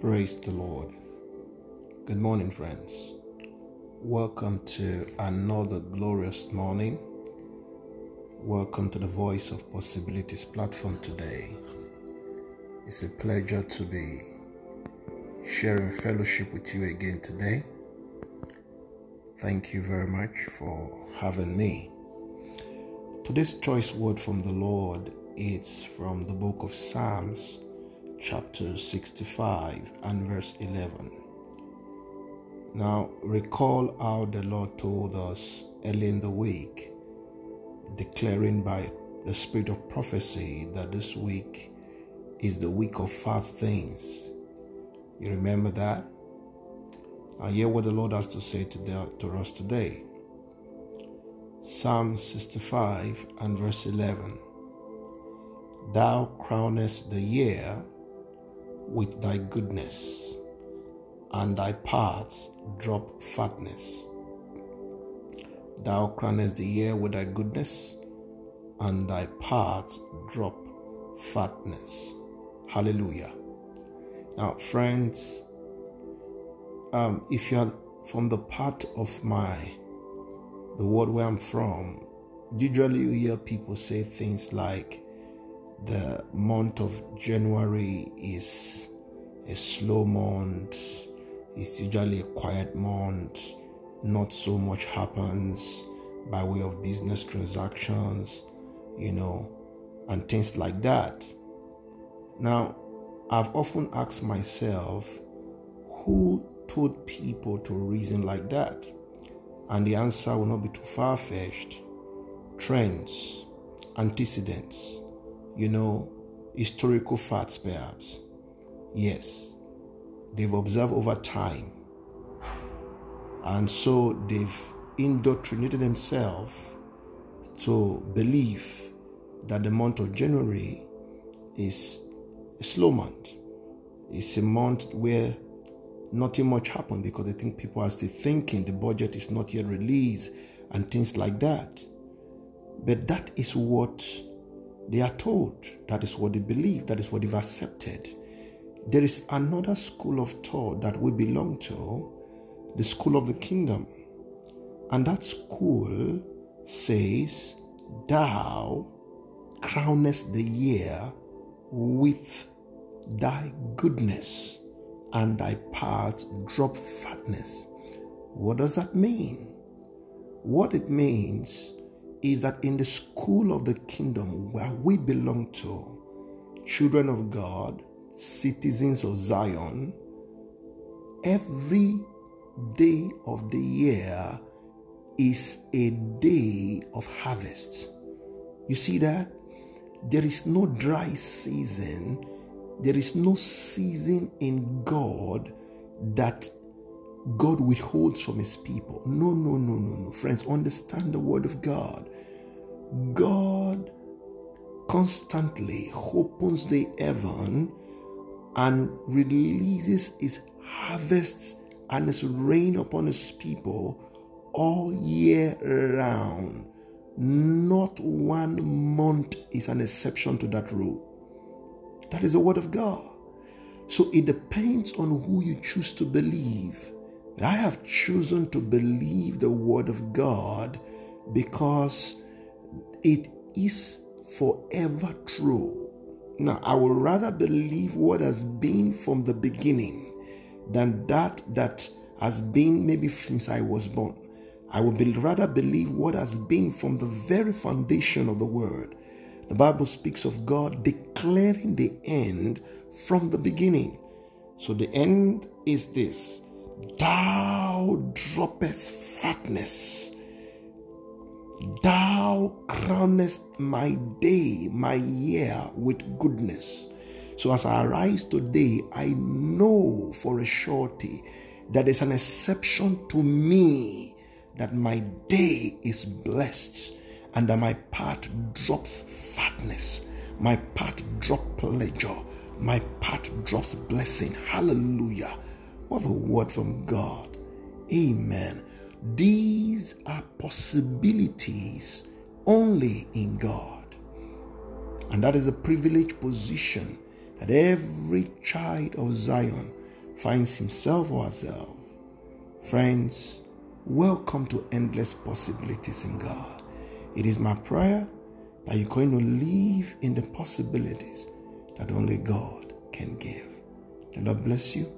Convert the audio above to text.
Praise the Lord. Good morning, friends. Welcome to another glorious morning. Welcome to the Voice of Possibilities platform today. It's a pleasure to be sharing fellowship with you again today. Thank you very much for having me. Today's choice word from the Lord is from the book of Psalms chapter 65 and verse 11. Now, recall how the Lord told us early in the week, declaring by the spirit of prophecy that this week is the week of five things. You remember that? I hear what the Lord has to say to, the, to us today. Psalm 65 and verse 11. Thou crownest the year with thy goodness, and thy paths drop fatness. Thou crownest the year with thy goodness, and thy paths drop fatness. Hallelujah. Now, friends, um, if you are from the part of my the world where I'm from, usually you hear people say things like, the month of January is a slow month, it's usually a quiet month, not so much happens by way of business transactions, you know, and things like that. Now, I've often asked myself, who told people to reason like that? And the answer will not be too far fetched. Trends, antecedents, you know, historical facts, perhaps. Yes, they've observed over time. And so they've indoctrinated themselves to believe that the month of January is a slow month. It's a month where nothing much happened because they think people are still thinking the budget is not yet released and things like that. But that is what they are told that is what they believe, that is what they've accepted. There is another school of thought that we belong to, the school of the kingdom. And that school says, Thou crownest the year with thy goodness, and thy paths drop fatness. What does that mean? What it means is that in the school of the kingdom where we belong to, children of God, citizens of Zion, every day of the year is a day of harvest. You see that? There is no dry season. There is no season in God that God withholds from his people. No, no, no, no, no. Friends, understand the word of God. God constantly opens the heaven and releases his harvests and his rain upon his people all year round. Not one month is an exception to that rule. That is the word of God. So it depends on who you choose to believe. I have chosen to believe the word of God because it is forever true. Now, I would rather believe what has been from the beginning than that that has been maybe since I was born. I would be, rather believe what has been from the very foundation of the word. The Bible speaks of God declaring the end from the beginning. So the end is this Thou droppest fatness. Thou crownest my day, my year with goodness. So as I arise today, I know for a surety that there's an exception to me that my day is blessed and that my path drops fatness, my path drops pleasure, my path drops blessing. Hallelujah. What a word from God. Amen. These are possibilities only in God. And that is a privileged position that every child of Zion finds himself or herself, friends, welcome to endless possibilities in God. It is my prayer that you're going to live in the possibilities that only God can give. The Lord bless you